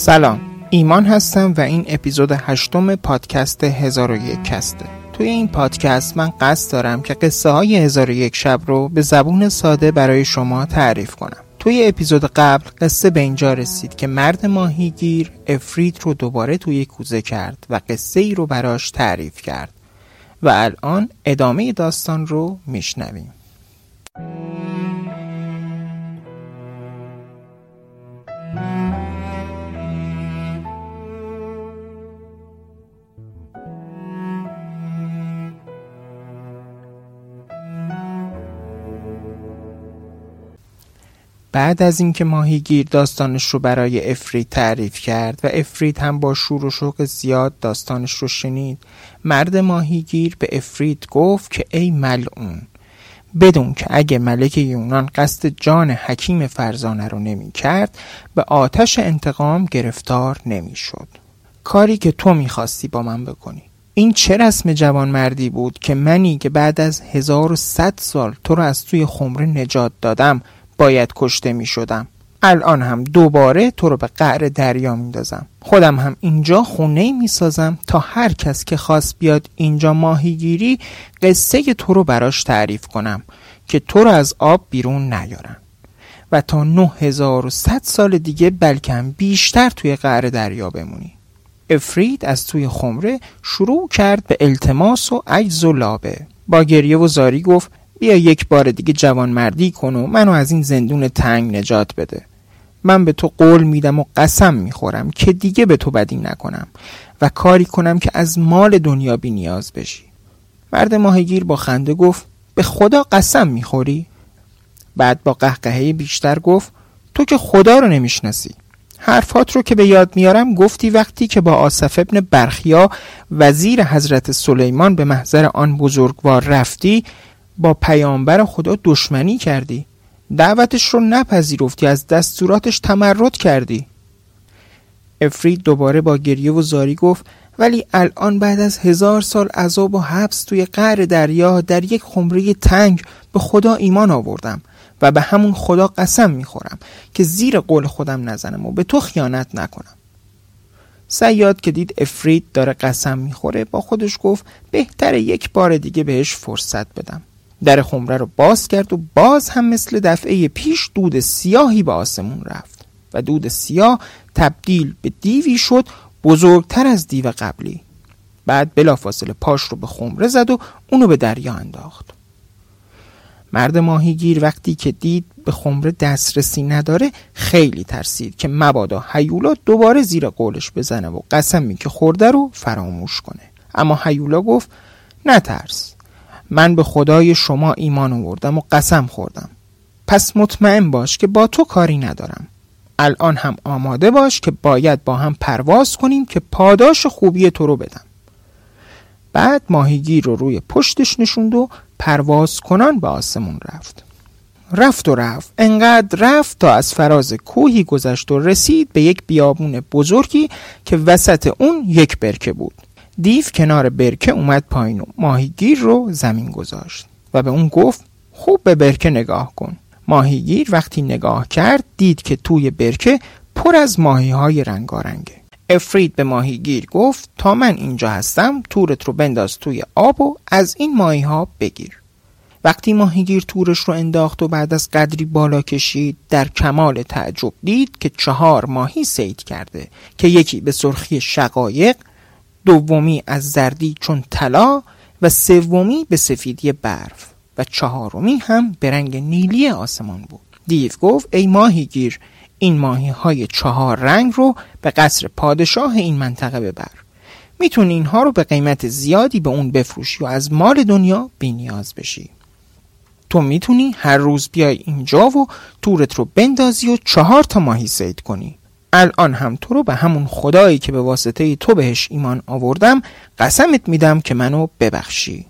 سلام. ایمان هستم و این اپیزود هشتم پادکست هزار و یک کسته توی این پادکست من قصد دارم که قصه های هزار و یک شب رو به زبون ساده برای شما تعریف کنم. توی اپیزود قبل قصه به اینجا رسید که مرد ماهیگیر افرید رو دوباره توی کوزه کرد و قصه ای رو براش تعریف کرد. و الان ادامه داستان رو میشنویم. بعد از اینکه ماهیگیر داستانش رو برای افرید تعریف کرد و افرید هم با شور و شوق زیاد داستانش رو شنید مرد ماهیگیر به افرید گفت که ای ملعون بدون که اگه ملک یونان قصد جان حکیم فرزانه رو نمی کرد به آتش انتقام گرفتار نمی شد. کاری که تو می‌خواستی با من بکنی این چه رسم جوان مردی بود که منی که بعد از 1100 سال تو رو از توی خمره نجات دادم باید کشته می شدم. الان هم دوباره تو رو به قعر دریا میندازم خودم هم اینجا خونه می سازم تا هر کس که خواست بیاد اینجا ماهیگیری قصه تو رو براش تعریف کنم که تو رو از آب بیرون نیارن. و تا 9100 سال دیگه بلکه بیشتر توی قعر دریا بمونی. افرید از توی خمره شروع کرد به التماس و عجز و لابه. با گریه و زاری گفت بیا یک بار دیگه جوان مردی کن و منو از این زندون تنگ نجات بده. من به تو قول میدم و قسم می‌خورم که دیگه به تو بدی نکنم و کاری کنم که از مال دنیا بی نیاز بشی. مرد ماهگیر با خنده گفت به خدا قسم می‌خوری؟ بعد با قهقهه بیشتر گفت تو که خدا رو نمی‌شناسی. حرفات رو که به یاد میارم گفتی وقتی که با آصف ابن برخیا وزیر حضرت سلیمان به محضر آن بزرگوار رفتی با پیامبر خدا دشمنی کردی. دعوتش رو نپذیرفتی از دستوراتش تمرد کردی. افرید دوباره با گریه و زاری گفت ولی الان بعد از هزار سال عذاب و حبس توی قعر دریا در یک خمره تنگ به خدا ایمان آوردم و به همون خدا قسم می‌خورم که زیر قول خودم نزنم و به تو خیانت نکنم. سیاد که دید افرید داره قسم می‌خوره با خودش گفت بهتر یک بار دیگه بهش فرصت بدم. در خمره رو باز کرد و باز هم مثل دفعه پیش دود سیاهی به آسمون رفت و دود سیاه تبدیل به دیوی شد بزرگتر از دیو قبلی. بعد بلافاصله پاش رو به خمره زد و اونو به دریا انداخت. مرد ماهیگیر وقتی که دید به خمره دسترسی نداره خیلی ترسید که مبادا هیولا دوباره زیر قولش بزنه و قسمی که خورده رو فراموش کنه. اما هیولا گفت نترس من به خدای شما ایمان آوردم و قسم خوردم. پس مطمئن باش که با تو کاری ندارم. الان هم آماده باش که باید با هم پرواز کنیم که پاداش خوبی تو رو بدم. بعد ماهیگیر رو روی پشتش نشوند و پرواز کنان به آسمون رفت. رفت و رفت. انقدر رفت تا از فراز کوهی گذشت و رسید به یک بیابون بزرگی که وسط اون یک برکه بود. دیو کنار برکه اومد پایین و ماهیگیر رو زمین گذاشت و به اون گفت خوب به برکه نگاه کن. ماهیگیر وقتی نگاه کرد دید که توی برکه پر از ماهی های رنگارنگه. افرید به ماهیگیر گفت تا من اینجا هستم تورت رو بنداز توی آب و از این ماهی ها بگیر. وقتی ماهیگیر تورش رو انداخت و بعد از قدری بالا کشید در کمال تعجب دید که چهار ماهی سید کرده که یکی به سرخی شقایق دومی از زردی چون طلا و سومی به سفیدی برف. و چهارمی هم به رنگ نیلی آسمان بود. دیو گفت ای ماهیگیر این ماهی های چهار رنگ رو به قصر پادشاه این منطقه ببر. می‌تونی اینها رو به قیمت زیادی به اون بفروشی و از مال دنیا نیاز بشی. تو می‌تونی هر روز بیای اینجا و تورت رو بندازی و چهار تا ماهی سید کنی. الان هم تو رو به همون خدایی که به واسطه تو بهش ایمان آوردم قسمت میدم که منو ببخشی.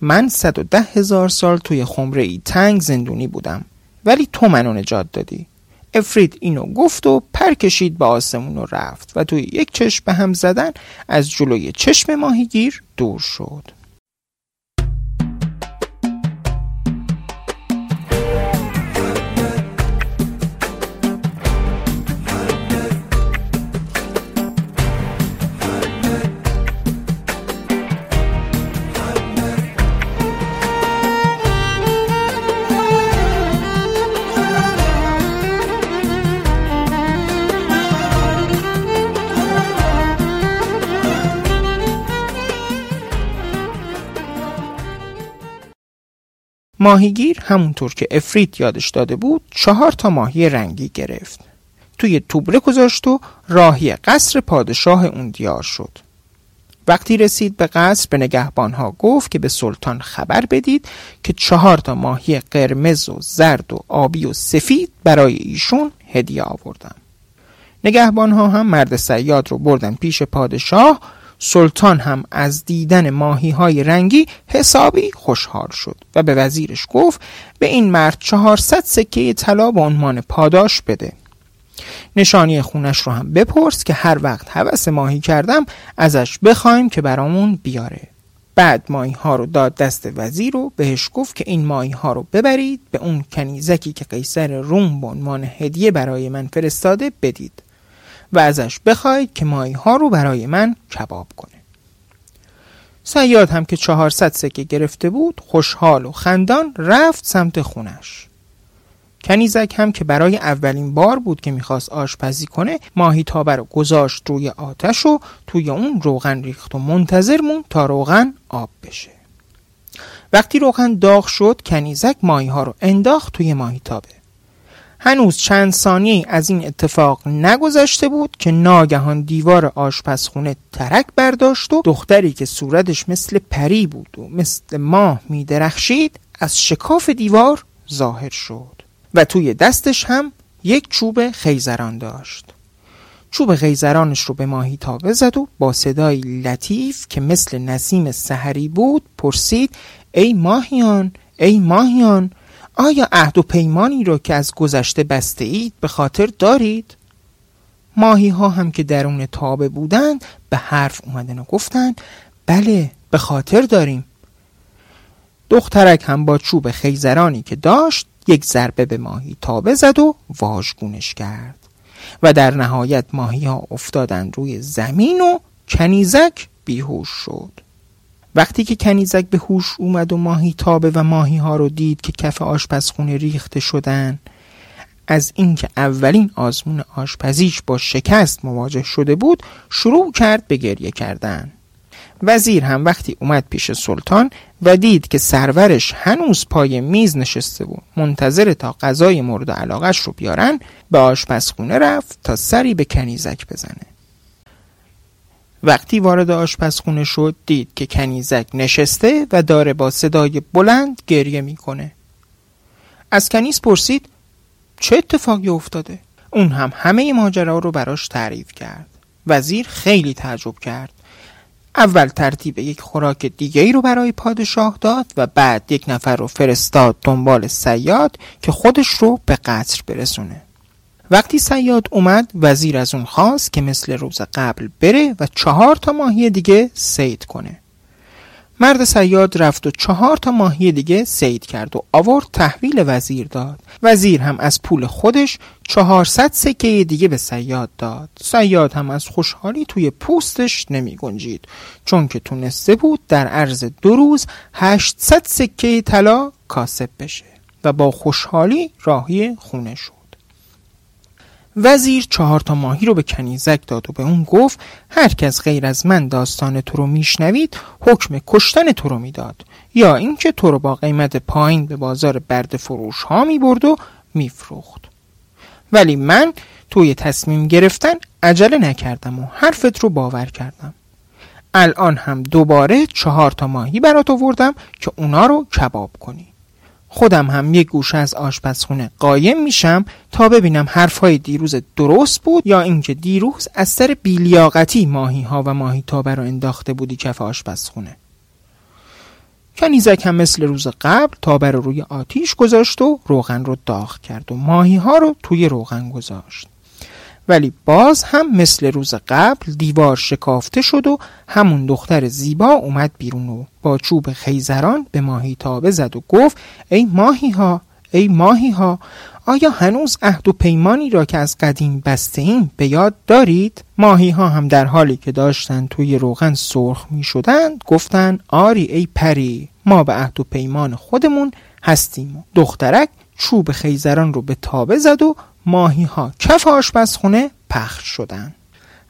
من صد و ده هزار سال توی خمره ای تنگ زندونی بودم ولی تو منو نجات دادی. افرید اینو گفت و پر کشید به آسمون و رفت و توی یک چشم به هم زدن از جلوی چشم ماهیگیر دور شد. ماهیگیر همونطور که افریت یادش داده بود چهار تا ماهی رنگی گرفت. توی توبره گذاشت و راهی قصر پادشاه اون دیار شد. وقتی رسید به قصر به نگهبانها گفت که به سلطان خبر بدید که چهار تا ماهی قرمز و زرد و آبی و سفید برای ایشون هدیه آوردم. نگهبانها هم مرد سیاد رو بردن پیش پادشاه سلطان هم از دیدن ماهی های رنگی حسابی خوشحال شد و به وزیرش گفت به این مرد چهارصد سکه طلا به عنوان پاداش بده. نشانی خونش رو هم بپرس که هر وقت حوس ماهی کردم ازش بخوایم که برامون بیاره. بعد ماهی ها رو داد دست وزیر و بهش گفت که این ماهی ها رو ببرید به اون کنیزکی که قیصر روم به عنوان هدیه برای من فرستاده بدید. و ازش بخواید که ماهی ها رو برای من کباب کنه. سیاد هم که چهارصد سکه گرفته بود خوشحال و خندان رفت سمت خونش. کنیزک هم که برای اولین بار بود که می‌خواست آشپزی کنه ماهی تابه رو گذاشت روی آتش و توی اون روغن ریخت و منتظر مون تا روغن آب بشه. وقتی روغن داغ شد کنیزک ماهی ها رو انداخت توی ماهی تابه. هنوز چند ثانیه از این اتفاق نگذشته بود که ناگهان دیوار آشپزخونه ترک برداشت و دختری که صورتش مثل پری بود و مثل ماه می درخشید از شکاف دیوار ظاهر شد و توی دستش هم یک چوب خیزران داشت. چوب خیزرانش رو به ماهی تابه زد و با صدای لطیف که مثل نسیم سحری بود پرسید ای ماهیان ای ماهیان آیا عهد و پیمانی را که از گذشته بسته اید به خاطر دارید؟ ماهی ها هم که درون تابه بودند به حرف اومدن و گفتند بله به خاطر داریم. دخترک هم با چوب خیزرانی که داشت یک ضربه به ماهی تابه زد و واژگونش کرد. و در نهایت ماهی ها افتادن روی زمین و کنیزک بیهوش شد. وقتی که کنیزک به هوش اومد و ماهی تابه و ماهی ها رو دید که کف آشپزخونه ریخته شدن از اینکه اولین آزمون آشپزیش با شکست مواجه شده بود شروع کرد به گریه کردن. وزیر هم وقتی اومد پیش سلطان و دید که سرورش هنوز پای میز نشسته بود منتظر تا غذای مورد علاقش رو بیارن به آشپزخونه رفت تا سری به کنیزک بزنه. وقتی وارد آشپزخونه شد دید که کنیزک نشسته و داره با صدای بلند گریه می‌کنه. از کنیز پرسید چه اتفاقی افتاده؟ اون هم همه ماجرا رو براش تعریف کرد. وزیر خیلی تعجب کرد. اول ترتیب یک خوراک دیگه ای رو برای پادشاه داد و بعد یک نفر رو فرستاد دنبال سیاد که خودش رو به قصر برسونه. وقتی سیاد اومد وزیر از اون خواست که مثل روز قبل بره و چهار تا ماهی دیگه سید کنه. مرد سیاد رفت و چهار تا ماهی دیگه سید کرد و آورد تحویل وزیر داد. وزیر هم از پول خودش چهارصد سکه دیگه به سیاد داد. سیاد هم از خوشحالی توی پوستش نمی گنجید. چون که تونسته بود در عرض دو روز هشتصد سکه طلا کاسب بشه و با خوشحالی راهی خونه شد. وزیر چهار تا ماهی رو به کنیزک داد و به اون گفت هر کس غیر از من داستان تو رو میشنوید حکم کشتن تو رو می‌داد. یا اینکه تو رو با قیمت پایین به بازار برد فروش ها می برد و میفروخت. ولی من توی تصمیم گرفتن عجله نکردم و حرفت رو باور کردم. الان هم دوباره چهار تا ماهی برات آوردم که اونا رو کباب کنی. خودم هم یک گوشه از آشپزخونه قایم میشم تا ببینم حرفهای دیروز درست بود یا اینکه دیروز از سر بیلیاقتی ماهی ها و ماهی تابه رو انداخته بودی کف آشپزخونه. کنیزک هم مثل روز قبل تابه رو روی آتیش گذاشت و روغن رو داغ کرد و ماهی ها رو توی روغن گذاشت. ولی باز هم مثل روز قبل دیوار شکافته شد و همون دختر زیبا اومد بیرون و با چوب خیزران به ماهی تابه زد و گفت ای ماهی ها ای ماهی ها آیا هنوز عهد و پیمانی را که از قدیم بسته این به یاد دارید؟ ماهی ها هم در حالی که داشتن توی روغن سرخ می شدند گفتند آری ای پری ما به عهد و پیمان خودمون هستیم دخترک چوب خیزران رو به تابه زد و ماهی ها کف آشپزخونه پخش شدن.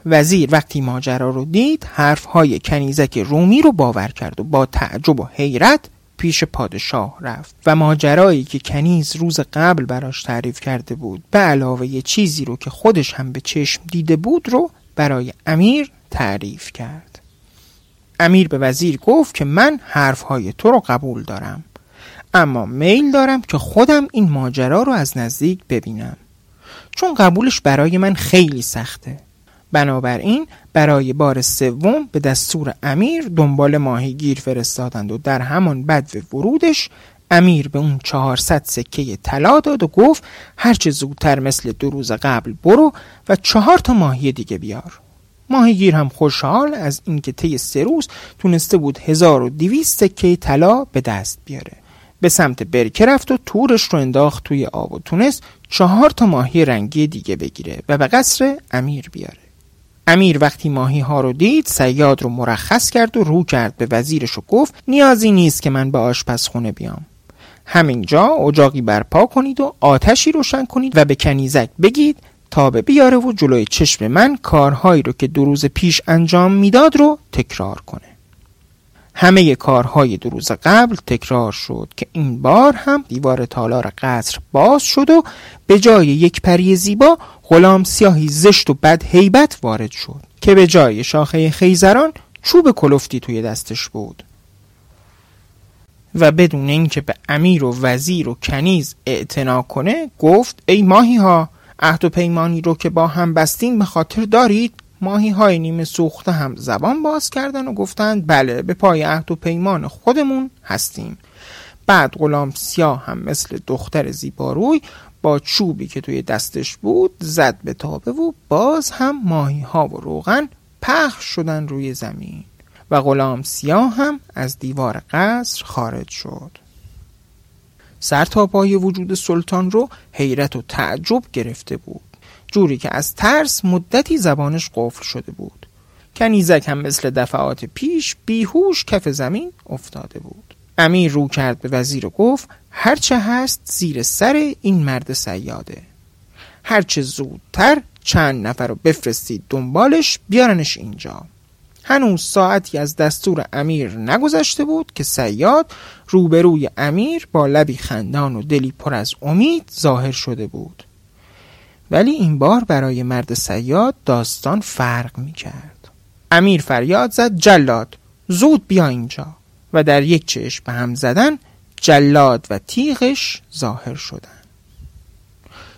وزیر وقتی ماجرا رو دید حرف های کنیزک رومی رو باور کرد و با تعجب و حیرت پیش پادشاه رفت. و ماجرایی که کنیز روز قبل براش تعریف کرده بود به علاوه یه چیزی رو که خودش هم به چشم دیده بود رو برای امیر تعریف کرد. امیر به وزیر گفت که من حرفهای تو رو قبول دارم. اما میل دارم که خودم این ماجرا رو از نزدیک ببینم. چون قبولش برای من خیلی سخته. بنابراین برای بار سوم به دستور امیر دنبال ماهیگیر فرستادند و در همان بد ورودش امیر به اون 400 سکه طلا داد و گفت هرچه زودتر مثل دو روز قبل برو و چهار تا ماهی دیگه بیار. ماهیگیر هم خوشحال از اینکه طی سه روز تونسته بود 1200 سکه طلا به دست بیاره. به سمت برکه رفت و تورش رو انداخت توی آب و تونست چهار تا ماهی رنگی دیگه بگیره و به قصر امیر بیاره. امیر وقتی ماهی ها رو دید سیاد رو مرخص کرد و رو کرد به وزیرش و گفت نیازی نیست که من به آشپزخونه بیام. همینجا اجاقی برپا کنید و آتشی روشن کنید و به کنیزک بگید تا به بیاره و جلوی چشم من کارهایی رو که دو روز پیش انجام می‌داد رو تکرار کنه. همه کارهای دو روز قبل تکرار شد که این بار هم دیوار تالار قصر باز شد و به جای یک پری زیبا غلام سیاهی زشت و بد هیبت وارد شد که به جای شاخه خیزران چوب کلفتی توی دستش بود. و بدون اینکه به امیر و وزیر و کنیز اعتنا کنه گفت ای ماهی ها عهد و پیمانی رو که با هم بستین به خاطر دارید؟ ماهی های نیمه سوخته هم زبان باز کردن و گفتند بله به پای عهد و پیمان خودمون هستیم. بعد غلام سیاه هم مثل دختر زیباروی با چوبی که توی دستش بود زد به تابه و باز هم ماهی ها و روغن پخش شدن روی زمین و غلام سیاه هم از دیوار قصر خارج شد. سر تا پای وجود سلطان رو حیرت و تعجب گرفته بود. جوری که از ترس مدتی زبانش قفل شده بود. کنیزک هم مثل دفعات پیش بیهوش کف زمین افتاده بود. امیر رو کرد به وزیر و گفت هرچه هست زیر سر این مرد سیاده. هرچه زودتر چند نفر رو بفرستید دنبالش بیارنش اینجا. هنوز ساعتی از دستور امیر نگذشته بود که سیاد روبروی امیر با لبی خندان و دلی پر از امید ظاهر شده بود. ولی این بار برای مرد سیاد داستان فرق می کرد امیر فریاد زد جلاد زود بیا اینجا. و در یک چشم به هم زدن جلاد و تیغش ظاهر شدن.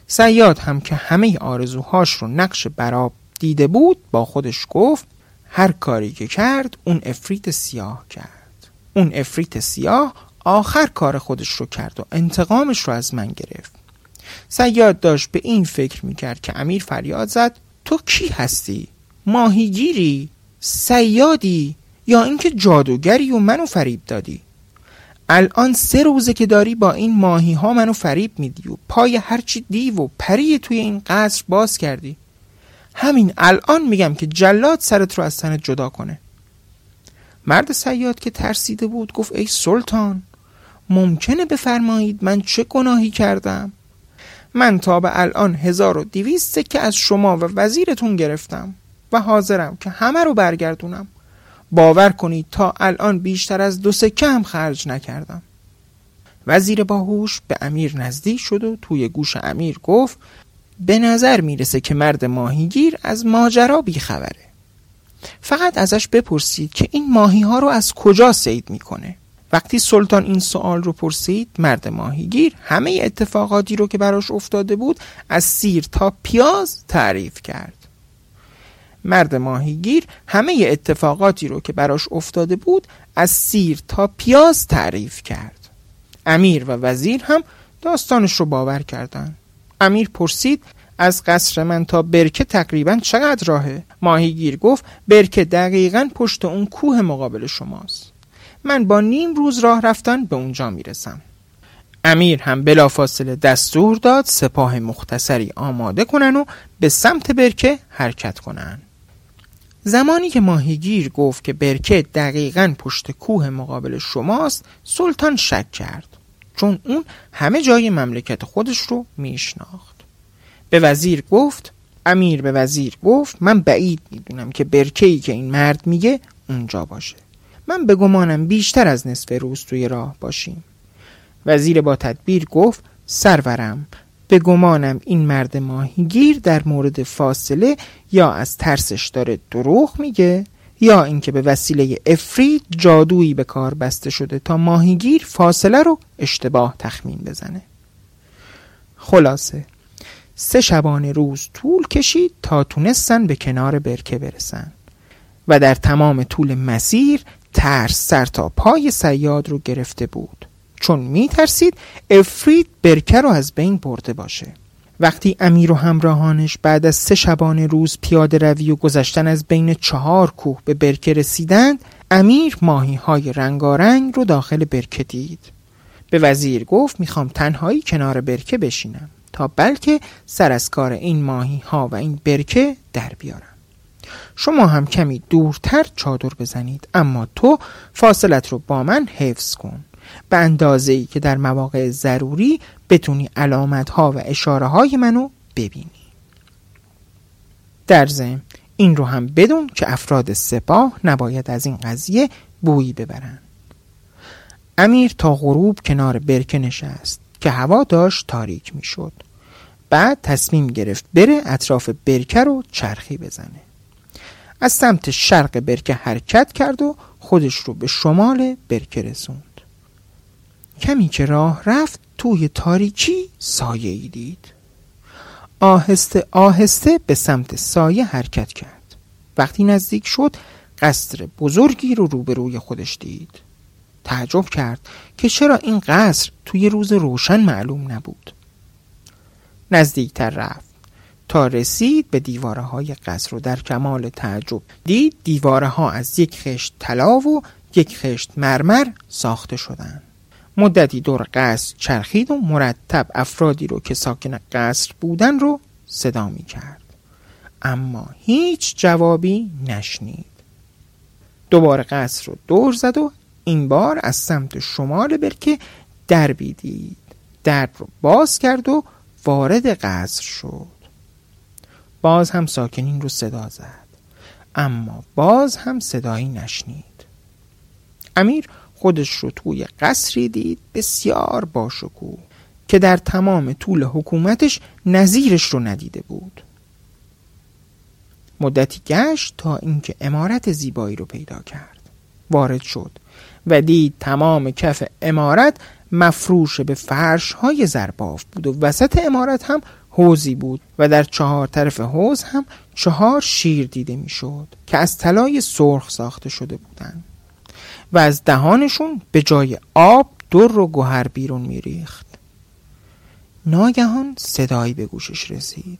سیاد هم که همه آرزوهاش رو نقش براب دیده بود با خودش گفت هر کاری که کرد اون افریت سیاه کرد. اون افریت سیاه آخر کار خودش رو کرد و انتقامش رو از من گرفت. سیاد داشت به این فکر می‌کرد که امیر فریاد زد تو کی هستی؟ ماهیگیری؟ سیادی؟ یا اینکه جادوگری و منو فریب دادی؟ الان سه روزه که داری با این ماهی ها منو فریب میدی و پای هرچی دیو و پری توی این قصر باز کردی همین الان میگم که جلاد سرت رو از تنت جدا کنه مرد سیاد که ترسیده بود گفت ای سلطان ممکنه بفرمایید من چه گناهی کردم من تا به الان هزار و دیویست سکه از شما و وزیرتون گرفتم و حاضرم که همه رو برگردونم. باور کنید تا الان بیشتر از دو سکه هم خرج نکردم. وزیر باهوش به امیر نزدیک شد و توی گوش امیر گفت به نظر می‌رسه که مرد ماهیگیر از ماجرا بیخبره. فقط ازش بپرسید که این ماهی ها رو از کجا سید می‌کنه؟ وقتی سلطان این سوال رو پرسید مرد ماهیگیر همه اتفاقاتی رو که براش افتاده بود از سیر تا پیاز تعریف کرد. مرد ماهیگیر همه اتفاقاتی رو که براش افتاده بود از سیر تا پیاز تعریف کرد. امیر و وزیر هم داستانش رو باور کردند امیر پرسید از قصر من تا برکه تقریبا چقدر راهه؟ ماهیگیر گفت برکه دقیقا پشت اون کوه مقابل شماست. من با نیم روز راه رفتن به اونجا می‌رسم. امیر هم بلافاصله دستور داد سپاه مختصری آماده کنن و به سمت برکه حرکت کنن. زمانی که ماهیگیر گفت که برکه دقیقا پشت کوه مقابل شماست سلطان شک کرد چون اون همه جای مملکت خودش رو میشناخت. به وزیر گفت امیر به وزیر گفت من بعید می‌دونم که برکه‌ای که این مرد میگه اونجا باشه. من به گمانم بیشتر از نصف روز توی راه باشیم. وزیر با تدبیر گفت سرورم به گمانم این مرد ماهیگیر در مورد فاصله یا از ترسش داره دروغ میگه یا اینکه به وسیله افرید جادویی به کار بسته شده تا ماهیگیر فاصله رو اشتباه تخمین بزنه. خلاصه سه شبانه روز طول کشید تا تونستن به کنار برکه برسن و در تمام طول مسیر ترس سر تا پای سیاد رو گرفته بود. چون میترسید افرید برکه رو از بین برده باشه. وقتی امیر و همراهانش بعد از سه شبانه روز پیاده روی و گذشتن از بین چهار کوه به برکه رسیدند امیر ماهی های رنگارنگ رو داخل برکه دید. به وزیر گفت می‌خوام تنهایی کنار برکه بشینم تا بلکه سر از کار این ماهی ها و این برکه در بیارم. شما هم کمی دورتر چادر بزنید اما تو فاصلت رو با من حفظ کن. به اندازه ای که در مواقع ضروری بتونی علامت ها و اشاره های منو ببینی. در ضمن این رو هم بدون که افراد سپاه نباید از این قضیه بویی ببرن. امیر تا غروب کنار برکه نشست که هوا داشت تاریک می‌شد. بعد تصمیم گرفت بره اطراف برکه رو چرخی بزنه. از سمت شرق برکه حرکت کرد و خودش رو به شمال برکه رسوند. کمی که راه رفت توی تاریکی سایه ای دید. آهسته آهسته به سمت سایه حرکت کرد. وقتی نزدیک شد قصر بزرگی رو روبروی خودش دید. تعجب کرد که چرا این قصر توی روز روشن معلوم نبود. نزدیکتر رفت. رسید به دیواره های قصر و در کمال تعجب دید دیواره ها از یک خشت طلا و یک خشت مرمر ساخته شدند. مدتی دور قصر چرخید و مرتب افرادی رو که ساکن قصر بودن رو صدا می کرد اما هیچ جوابی نشنید. دوباره قصر رو دور زد و این بار از سمت شمال برکه دربی دید. درب رو باز کرد و وارد قصر شد. باز هم ساکنین رو صدا زد. اما باز هم صدایی نشنید. امیر خودش رو توی قصری دید بسیار باشکوه که در تمام طول حکومتش نظیرش رو ندیده بود. مدتی گشت تا اینکه امارت زیبایی رو پیدا کرد. وارد شد و دید تمام کف امارت مفروش به فرش های زرباف بود و وسط امارت هم حوزی بود و در چهار طرف حوز هم چهار شیر دیده می‌شد که از طلای سرخ ساخته شده بودند و از دهانشون به جای آب در و گوهر بیرون میریخت. ناگهان صدایی به گوشش رسید.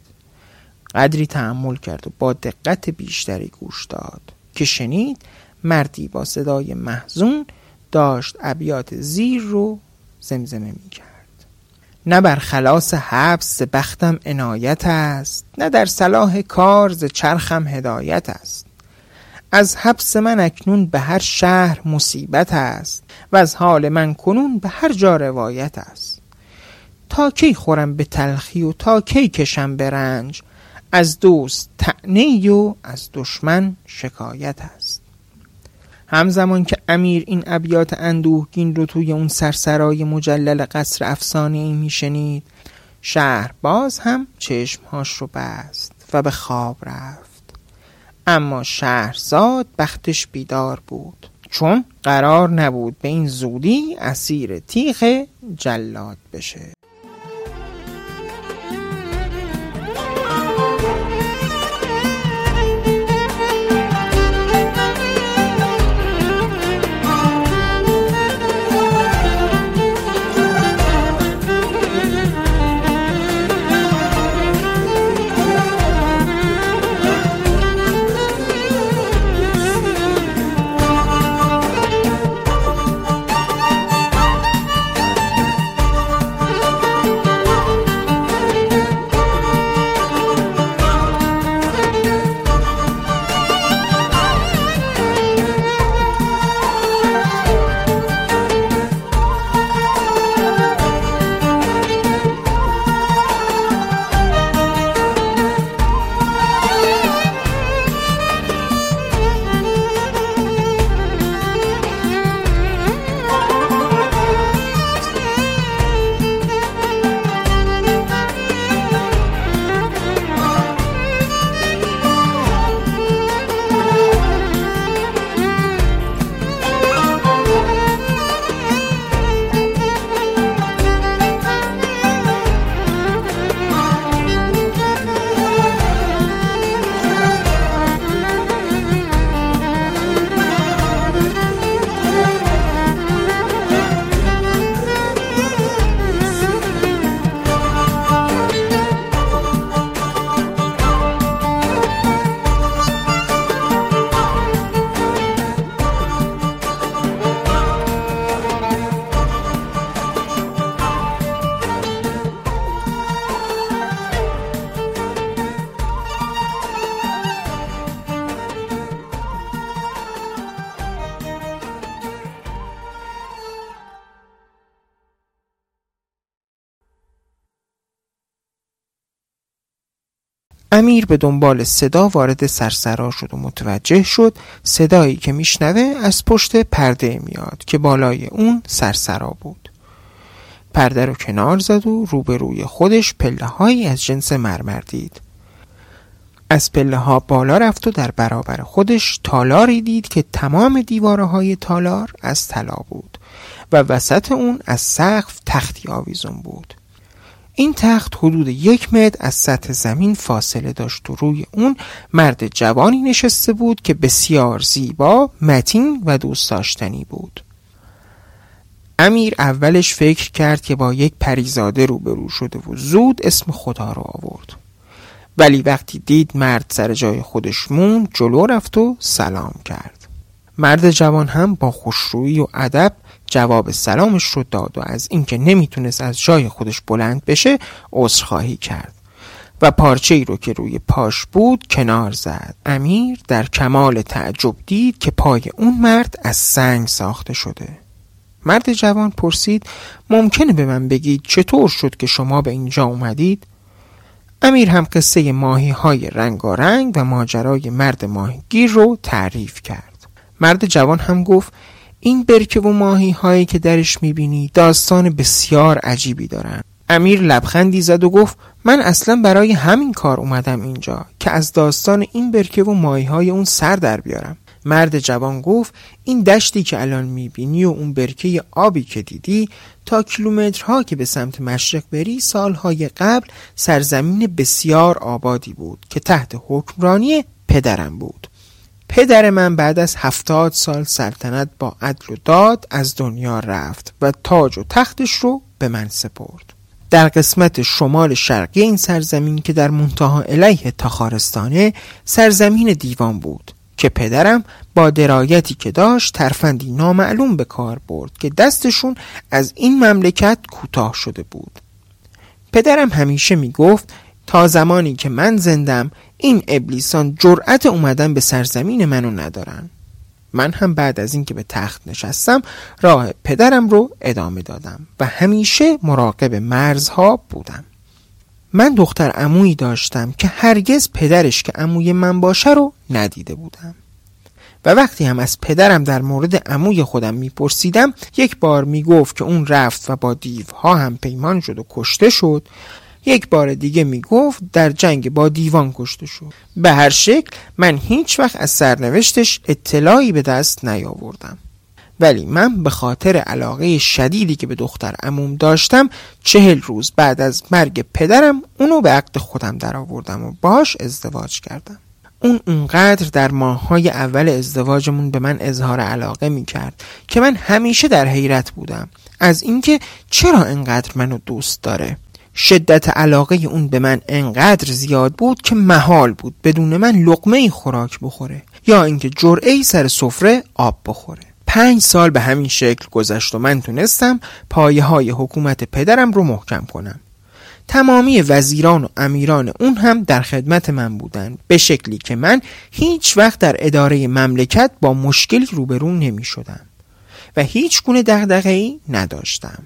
قدری تحمل کرد و با دقت بیشتری گوش داد که شنید مردی با صدای محزون داشت ابیات زیر رو زمزمه می کرد نه بر خلاص حبس بختم عنایت است نه در صلاح کار ز چرخم هدایت است. از حبس من اکنون به هر شهر مصیبت است و از حال من کنون به هر جا روایت است. تا کی خورم به تلخی و تا کی کشم به رنج از دوست تعنی و از دشمن شکایت است. همزمان که امیر این ابیات اندوهگین رو توی اون سرسرای مجلل قصر افسانه ای میشنید شهر باز هم چشمهاش رو بست و به خواب رفت. اما شهرزاد بختش بیدار بود چون قرار نبود به این زودی اسیر تیخ جلاد بشه. امیر به دنبال صدا وارد سرسرا شد و متوجه شد صدایی که میشنوه از پشت پرده میاد که بالای اون سرسرا بود. پرده رو کنار زد و روبروی خودش پله هایی از جنس مرمر دید. از پله ها بالا رفت و در برابر خودش تالاری دید که تمام دیواره های تالار از طلا بود و وسط اون از سقف تختی آویزون بود. این تخت حدود یک متر از سطح زمین فاصله داشت و روی اون مرد جوانی نشسته بود که بسیار زیبا، متین و دوست داشتنی بود. امیر اولش فکر کرد که با یک پریزاده روبرو شده و زود اسم خدا رو آورد. ولی وقتی دید مرد سر جای خودش موند جلو رفت و سلام کرد. مرد جوان هم با خوشرویی و ادب جواب سلامش رو داد و از اینکه نمی‌تونست از جای خودش بلند بشه عذرخواهی کرد. و پارچه ای رو که روی پاش بود کنار زد. امیر در کمال تعجب دید که پای اون مرد از سنگ ساخته شده. مرد جوان پرسید ممکنه به من بگید چطور شد که شما به اینجا اومدید؟ امیر هم قصه ماهی های رنگارنگ و ماجرای مرد ماهیگیر رو تعریف کرد. مرد جوان هم گفت این برکه و ماهی هایی که درش می‌بینی داستان بسیار عجیبی دارن. امیر لبخندی زد و گفت من اصلا برای همین کار اومدم اینجا که از داستان این برکه و ماهی های اون سر در بیارم. مرد جوان گفت این دشتی که الان می‌بینی و اون برکه آبی که دیدی تا کیلومترها که به سمت مشرق بری سالهای قبل سرزمین بسیار آبادی بود که تحت حکمرانی پدرم بود. پدر من بعد از هفتاد سال سلطنت با عدل و داد از دنیا رفت و تاج و تختش رو به من سپرد. در قسمت شمال شرقی این سرزمین که در منتها علیه تخارستانه سرزمین دیوان بود که پدرم با درایتی که داشت ترفندی نامعلوم به کار برد که دستشون از این مملکت کوتاه شده بود. پدرم همیشه می گفت تا زمانی که من زندم این ابلیسان جرأت اومدن به سرزمین منو ندارن. من هم بعد از اینکه به تخت نشستم راه پدرم رو ادامه دادم و همیشه مراقب مرزها بودم. من دختر عمویی داشتم که هرگز پدرش که عموی من باشه رو ندیده بودم. و وقتی هم از پدرم در مورد عموی خودم میپرسیدم یک بار می‌گفت که اون رفت و با دیوها هم پیمان شد و کشته شد. یک بار دیگه می‌گفت در جنگ با دیوان کشته شد. به هر شکل من هیچ وقت از سرنوشتش اطلاعی به دست نیاوردم. ولی من به خاطر علاقه شدیدی که به دختر عموم داشتم چهل روز بعد از مرگ پدرم اونو به عقد خودم درآوردم و باش ازدواج کردم. اون اونقدر در ماههای اول ازدواجمون به من اظهار علاقه می کرد که من همیشه در حیرت بودم. از اینکه چرا انقدر منو دوست داره؟ شدت علاقه اون به من انقدر زیاد بود که محال بود بدون من لقمه خوراک بخوره یا اینکه جرعه سر سفره آب بخوره. پنج سال به همین شکل گذشت و من تونستم پایه های حکومت پدرم رو محکم کنم. تمامی وزیران و امیران اون هم در خدمت من بودن به شکلی که من هیچ وقت در اداره مملکت با مشکلی روبرو نمی شدم و هیچ گونه دغدغه‌ای نداشتم.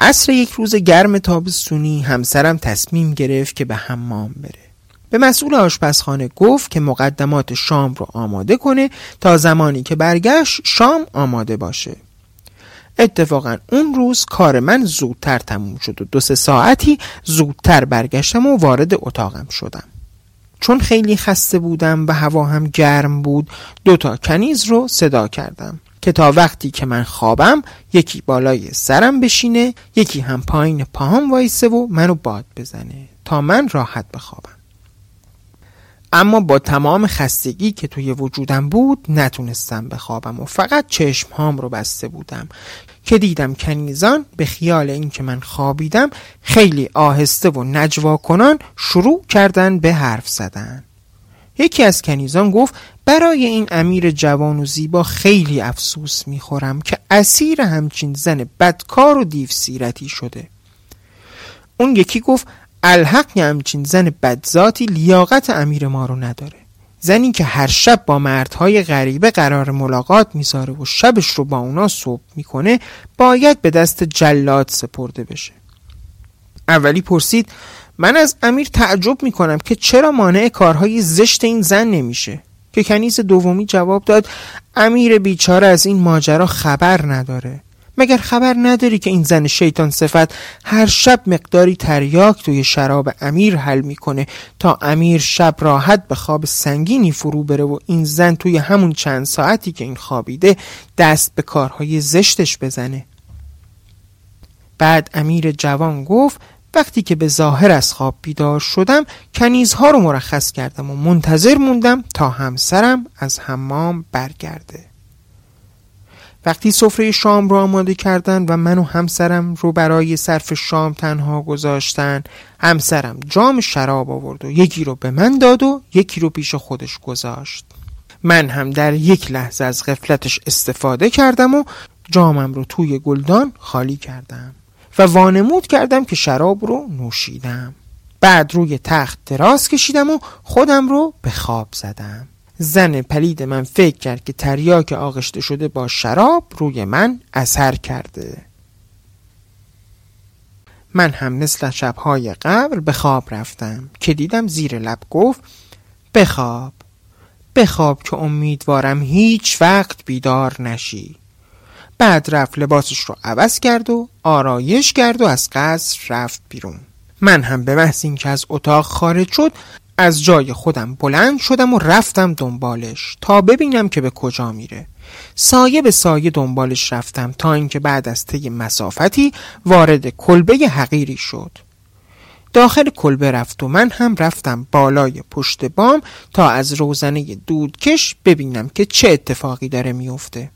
عصر یک روز گرم تابستونی همسرم تصمیم گرفت که به حمام بره. به مسئول آشپزخانه گفت که مقدمات شام رو آماده کنه تا زمانی که برگشت شام آماده باشه. اتفاقا اون روز کار من زودتر تموم شد و دو سه ساعتی زودتر برگشتم و وارد اتاقم شدم. چون خیلی خسته بودم و هوا هم گرم بود دوتا کنیز رو صدا کردم. که تا وقتی که من خوابم یکی بالای سرم بشینه یکی هم پایین پاهم وایسه و منو باد بزنه تا من راحت بخوابم. اما با تمام خستگی که توی وجودم بود نتونستم بخوابم و فقط چشم هام رو بسته بودم که دیدم کنیزان به خیال اینکه من خوابیدم خیلی آهسته و نجوا کنان شروع کردن به حرف زدن. یکی از کنیزان گفت برای این امیر جوان و زیبا خیلی افسوس می‌خورم که اسیر همچین زن بدکار و دیو سیرتی شده. اون یکی گفت الحق همچین زن بدذاتی لیاقت امیر ما رو نداره. زنی که هر شب با مردهای غریبه قرار ملاقات می‌ذاره و شبش رو با اونا صبح می‌کنه باید به دست جلاد سپرده بشه. اولی پرسید من از امیر تعجب می‌کنم که چرا مانع کارهای زشت این زن نمیشه؟ که کنیز دومی جواب داد امیر بیچاره از این ماجرا خبر نداره. مگر خبر نداری که این زن شیطان صفت هر شب مقداری تریاک توی شراب امیر حل می‌کنه تا امیر شب راحت به خواب سنگینی فرو بره و این زن توی همون چند ساعتی که این خوابیده دست به کارهای زشتش بزنه؟ بعد امیر جوان گفت وقتی که به ظاهر از خواب بیدار شدم کنیزها رو مرخص کردم و منتظر موندم تا همسرم از حمام برگرده. وقتی سفره شام رو آماده کردن و من و همسرم رو برای صرف شام تنها گذاشتن همسرم جام شراب آورد و یکی رو به من داد و یکی رو پیش خودش گذاشت. من هم در یک لحظه از غفلتش استفاده کردم و جامم رو توی گلدان خالی کردم. و وانمود کردم که شراب رو نوشیدم. بعد روی تخت دراز کشیدم و خودم رو به خواب زدم. زن پلید من فکر کرد که تریاک آغشته شده با شراب روی من اثر کرده. من هم مثل شبهای قبل به خواب رفتم که دیدم زیر لب گفت بخواب بخواب که امیدوارم هیچ وقت بیدار نشی. بعد رفت لباسش رو عوض کرد و آرایش کرد و از قصر رفت بیرون. من هم به محض اینکه از اتاق خارج شد از جای خودم بلند شدم و رفتم دنبالش تا ببینم که به کجا میره. سایه به سایه دنبالش رفتم تا اینکه بعد از طی مسافتی وارد کلبه حقیری شد. داخل کلبه رفت و من هم رفتم بالای پشت بام تا از روزنه دودکش ببینم که چه اتفاقی داره میفته.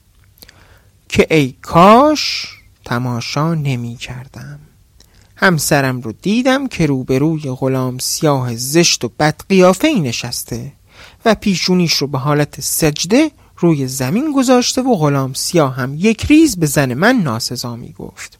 که ای کاش تماشا نمی کردم. همسرم رو دیدم که روبروی غلام سیاه زشت و بدقیافه ای نشسته و پیشونیش رو به حالت سجده روی زمین گذاشته و غلام سیاه هم یک ریز به زن من ناسزا می گفت.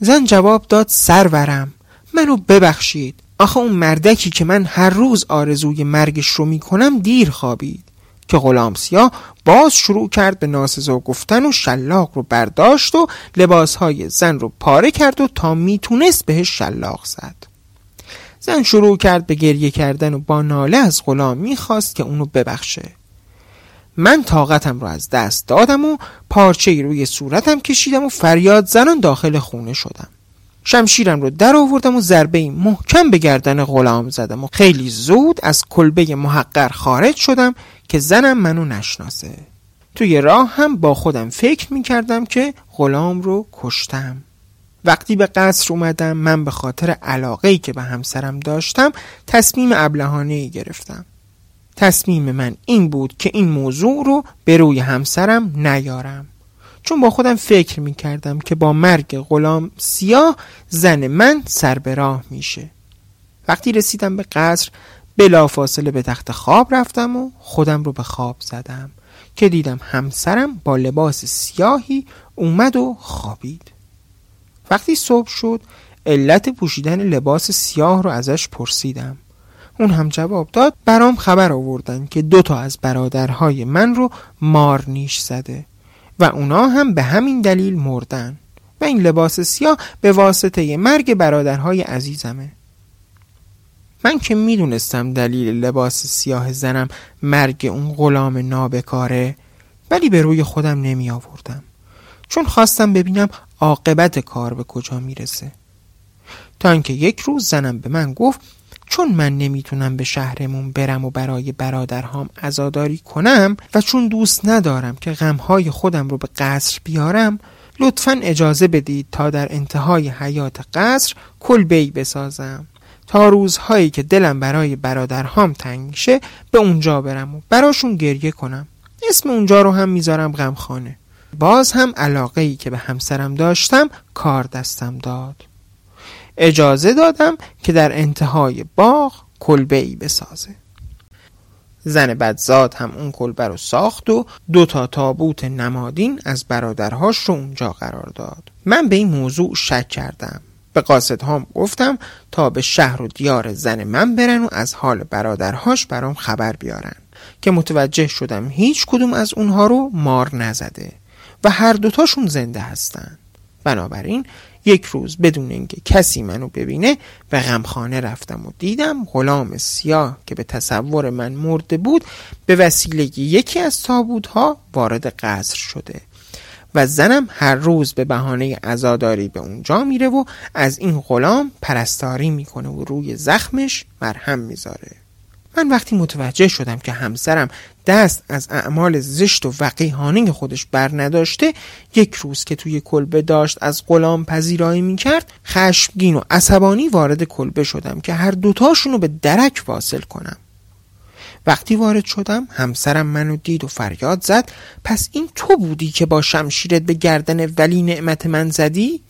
زن جواب داد سرورم منو ببخشید. آخه اون مردکی که من هر روز آرزوی مرگش رو می کنم دیر خوابید. که غلام سیاه باز شروع کرد به ناسزا گفتن و شلاق رو برداشت و لباسهای زن رو پاره کرد و تا می‌تونست بهش شلاق زد. زن شروع کرد به گریه کردن و با ناله از غلام می‌خواست که اونو ببخشه. من طاقتم رو از دست دادم و پارچه روی صورتم کشیدم و فریاد زنان داخل خونه شدم. شمشیرم رو در آوردم و ضربه محکم به گردن غلام زدم و خیلی زود از کلبه محقر خارج شدم که زنم منو نشناسه. توی راه هم با خودم فکر می کردم که غلام رو کشتم. وقتی به قصر اومدم من به خاطر علاقه ای که به همسرم داشتم تصمیم ابلهانه ای گرفتم. تصمیم من این بود که این موضوع رو به روی همسرم نیارم. چون با خودم فکر می کردم که با مرگ غلام سیاه زن من سر به راه میشه. وقتی رسیدم به قصر بلا فاصله به تخت خواب رفتم و خودم رو به خواب زدم که دیدم همسرم با لباس سیاهی اومد و خوابید. وقتی صبح شد علت پوشیدن لباس سیاه رو ازش پرسیدم. اون هم جواب داد برام خبر آوردن که دو تا از برادرهای من رو مار نیش زده. و اونا هم به همین دلیل مردن و این لباس سیاه به واسطه مرگ برادرهای عزیزمه. من که می‌دونستم دلیل لباس سیاه زنم مرگ اون غلام نابکاره ولی به روی خودم نمی آوردم چون خواستم ببینم عاقبت کار به کجا می‌رسه. تا اینکه یک روز زنم به من گفت چون من نمی‌تونم به شهرمون برم و برای برادرهام عزاداری کنم و چون دوست ندارم که غمهای خودم رو به قصر بیارم لطفا اجازه بدید تا در انتهای حیات قصر کلبهی بسازم. تا روزهایی که دلم برای برادرهام تنگ میشه به اونجا برم و براشون گریه کنم. اسم اونجا رو هم می‌ذارم غمخانه. باز هم علاقه ای که به همسرم داشتم کار دستم داد. اجازه دادم که در انتهای باغ کلبه ای بسازه. زن بدزاد هم اون کلبه رو ساخت و دو تا تابوت نمادین از برادرهاش رو اونجا قرار داد. من به این موضوع شک کردم. به قاصد هم گفتم تا به شهر و دیار زن من برن و از حال برادرهاش برام خبر بیارن که متوجه شدم هیچ کدوم از اونها رو مار نزده و هر دوتاشون زنده هستن. بنابراین یک روز بدون اینکه کسی منو ببینه به غمخانه رفتم و دیدم غلام سیاه که به تصور من مرده بود به وسیله یکی از تابودها وارد قصر شده و زنم هر روز به بهانه عزاداری به اونجا میره و از این غلام پرستاری می‌کنه و روی زخمش مرهم می‌ذاره. من وقتی متوجه شدم که همسرم دست از اعمال زشت و وقیهانه خودش بر نداشته یک روز که توی کلبه داشت از غلام پذیرایی می‌کرد خشمگین و عصبانی وارد کلبه شدم که هر دوتاشونو به درک واصل کنم وقتی وارد شدم همسرم منو دید و فریاد زد پس این تو بودی که با شمشیرت به گردن ولی نعمت من زدی؟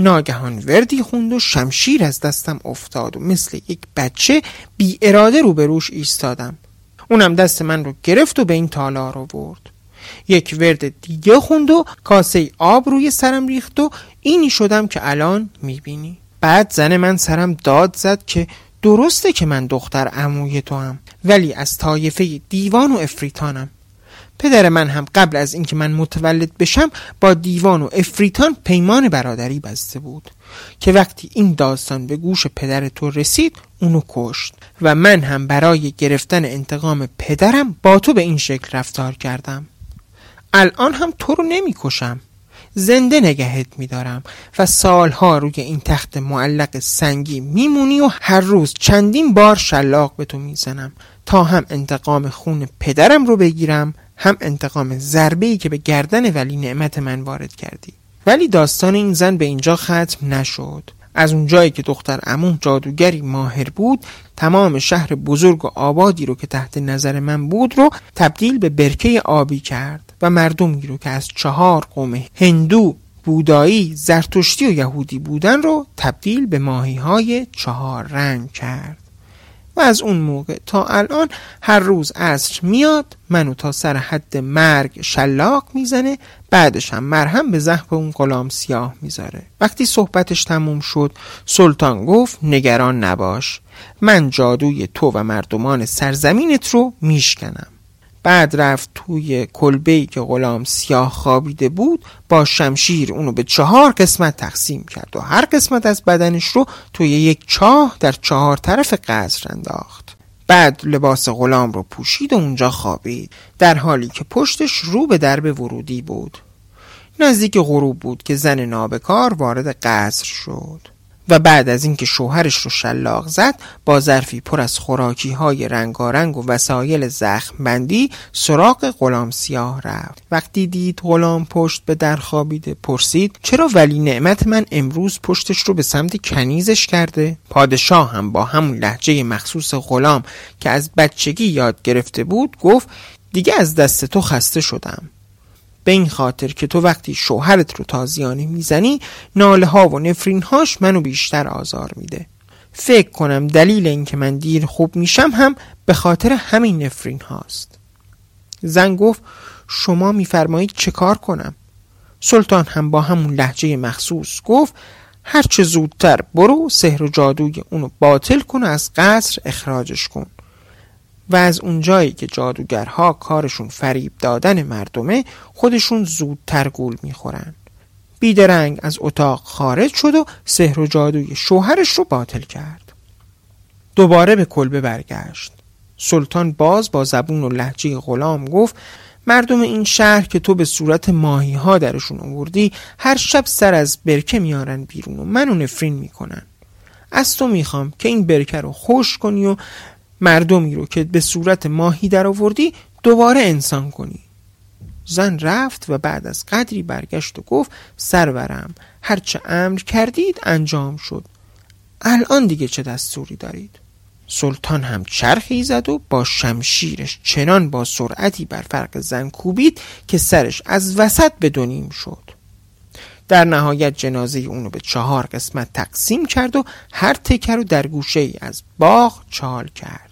ناگهان وردی خوند و شمشیر از دستم افتاد و مثل یک بچه بی اراده رو به روش ایستادم. اونم دست من رو گرفت و به این تالار رو برد. یک ورد دیگه خوند و کاسه آب روی سرم ریخت و اینی شدم که الان می‌بینی. بعد زن من سرم داد زد که درسته که من دختر عموی تو هم ولی از طایفه دیوان و افریتانم. پدر من هم قبل از اینکه من متولد بشم با دیوان و افریتان پیمان برادری بسته بود که وقتی این داستان به گوش پدر تو رسید اونو کشت و من هم برای گرفتن انتقام پدرم با تو به این شکل رفتار کردم. الان هم تو رو نمی کشم. زنده نگهت میدارم و سالها روی این تخت معلق سنگی میمونی و هر روز چندین بار شلاق به تو می‌زنم تا هم انتقام خون پدرم رو بگیرم هم انتقام ضربه ای که به گردن ولی نعمت من وارد کردی. ولی داستان این زن به اینجا ختم نشد. از اونجایی که دختر امون جادوگری ماهر بود تمام شهر بزرگ و آبادی رو که تحت نظر من بود رو تبدیل به برکه آبی کرد و مردمی رو که از چهار قوم هندو بودایی، زرتشتی و یهودی بودن رو تبدیل به ماهی های چهار رنگ کرد. و از اون موقع تا الان هر روز عصر میاد منو تا سر حد مرگ شلاق می‌زنه بعدش هم مرهم به زهب اون غلام سیاه می‌ذاره. وقتی صحبتش تموم شد سلطان گفت نگران نباش من جادوی تو و مردمان سرزمینت رو میشکنم. بعد رفت توی کلبه که غلام سیاه خوابیده بود با شمشیر اونو به چهار قسمت تقسیم کرد و هر قسمت از بدنش رو توی یک چاه در چهار طرف قصر انداخت. بعد لباس غلام رو پوشید و اونجا خوابید در حالی که پشتش رو به درب ورودی بود. نزدیک غروب بود که زن نابکار وارد قصر شد. و بعد از اینکه شوهرش رو شلاق زد با ظرفی پر از خوراکی های رنگارنگ و وسایل زخم بندی سراغ غلام سیاه رفت. وقتی دید غلام پشت به در خوابیده پرسید چرا ولی نعمت من امروز پشتش رو به سمت کنیزش کرده؟ پادشاه هم با همون لحجه مخصوص غلام که از بچگی یاد گرفته بود گفت دیگه از دست تو خسته شدم. به این خاطر که تو وقتی شوهرت رو تازیانه می‌زنی ناله ها و نفرین هاش منو بیشتر آزار میده. فکر کنم دلیل اینکه من دیر خوب میشم هم به خاطر همین نفرین هاست زن گفت شما میفرمایید چه کار کنم؟ سلطان هم با همون لحجه مخصوص گفت هرچه زودتر برو سحر و جادوی اونو باطل کن و از قصر اخراجش کن. و از اونجایی که جادوگرها کارشون فریب دادن مردمه خودشون زودتر گول می‌خورن. بیدرنگ از اتاق خارج شد و سحر و جادوی شوهرش رو باطل کرد. دوباره به کلبه برگشت. سلطان باز با زبون و لحجه غلام گفت مردم این شهر که تو به صورت ماهی ها درشون آوردی هر شب سر از برکه میارن بیرون و منو نفرین می‌کنن. از تو می‌خوام که این برکه رو خوش کنی و مردمی رو که به صورت ماهی در آوردی دوباره انسان کنی. زن رفت و بعد از قدری برگشت و گفت سرورم هرچه امر کردید انجام شد. الان دیگه چه دستوری دارید؟ سلطان هم چرخی زد و با شمشیرش چنان با سرعتی بر فرق زن کوبید که سرش از وسط به دونیم شد. در نهایت جنازه اونو به چهار قسمت تقسیم کرد و هر تکه رو در گوشه ای از باغ چال کرد.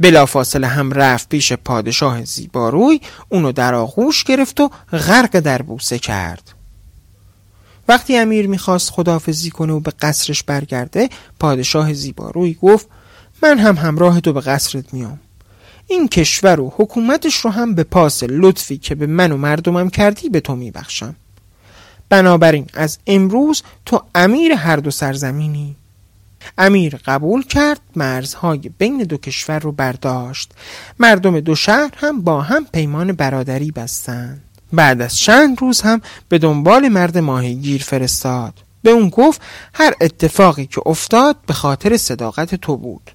بلافاصله هم رفت پیش پادشاه زیباروی اونو در آغوش گرفت و غرق در بوسه کرد. وقتی امیر می‌خواست خدافزی کنه و به قصرش برگرده پادشاه زیباروی گفت من هم همراه تو به قصرت میام. این کشور و حکومتش رو هم به پاس لطفی که به من و مردمم کردی به تو میبخشم. بنابراین از امروز تو امیر هر دو سرزمینی. امیر قبول کرد مرزهای بین دو کشور رو برداشت. مردم دو شهر هم با هم پیمان برادری بستند. بعد از چند روز هم به دنبال مرد ماهیگیر فرستاد. به اون گفت هر اتفاقی که افتاد به خاطر صداقت تو بود.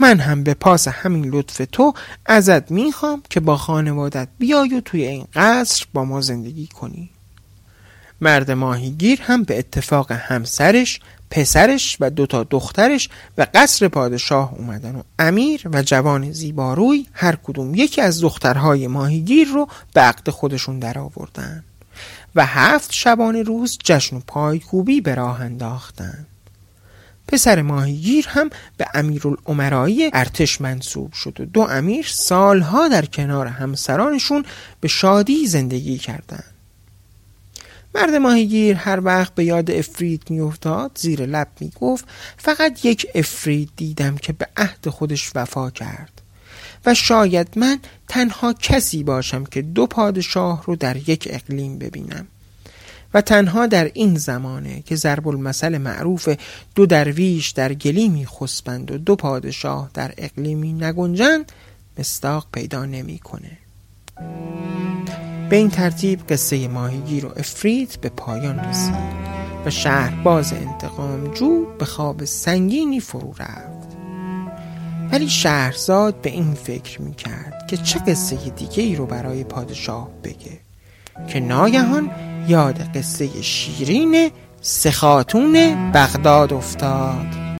من هم به پاس همین لطف تو ازت می‌خوام که با خانوادت بیای و توی این قصر با ما زندگی کنی. مرد ماهیگیر هم به اتفاق همسرش پسرش و دوتا دخترش و قصر پادشاه اومدن و امیر و جوان زیباروی هر کدوم یکی از دخترهای ماهیگیر رو به عقد خودشون در آوردن و هفت شبانه روز جشن و پایکوبی به راه انداختن پسر ماهیگیر هم به امیرالعمرایی ارتش منصوب شد و دو امیر سالها در کنار همسرانشون به شادی زندگی کردند. مرد ماهیگیر هر وقت به یاد افرید میافتاد زیر لب می‌گفت فقط یک افرید دیدم که به عهد خودش وفا کرد و شاید من تنها کسی باشم که دو پادشاه رو در یک اقلیم ببینم و تنها در این زمانه که ضرب المثل معروف دو درویش در گلیمی خسبند و دو پادشاه در اقلیمی نگنجند مستاق پیدا نمی‌کنه. به این ترتیب قصه ماهیگیر و افرید به پایان رسید و شهر باز انتقام جو به خواب سنگینی فرو رفت. ولی شهرزاد به این فکر می کرد که چه قصه دیگه ای رو برای پادشاه بگه که ناگهان یاد قصه شیرین سخاتون بغداد افتاد.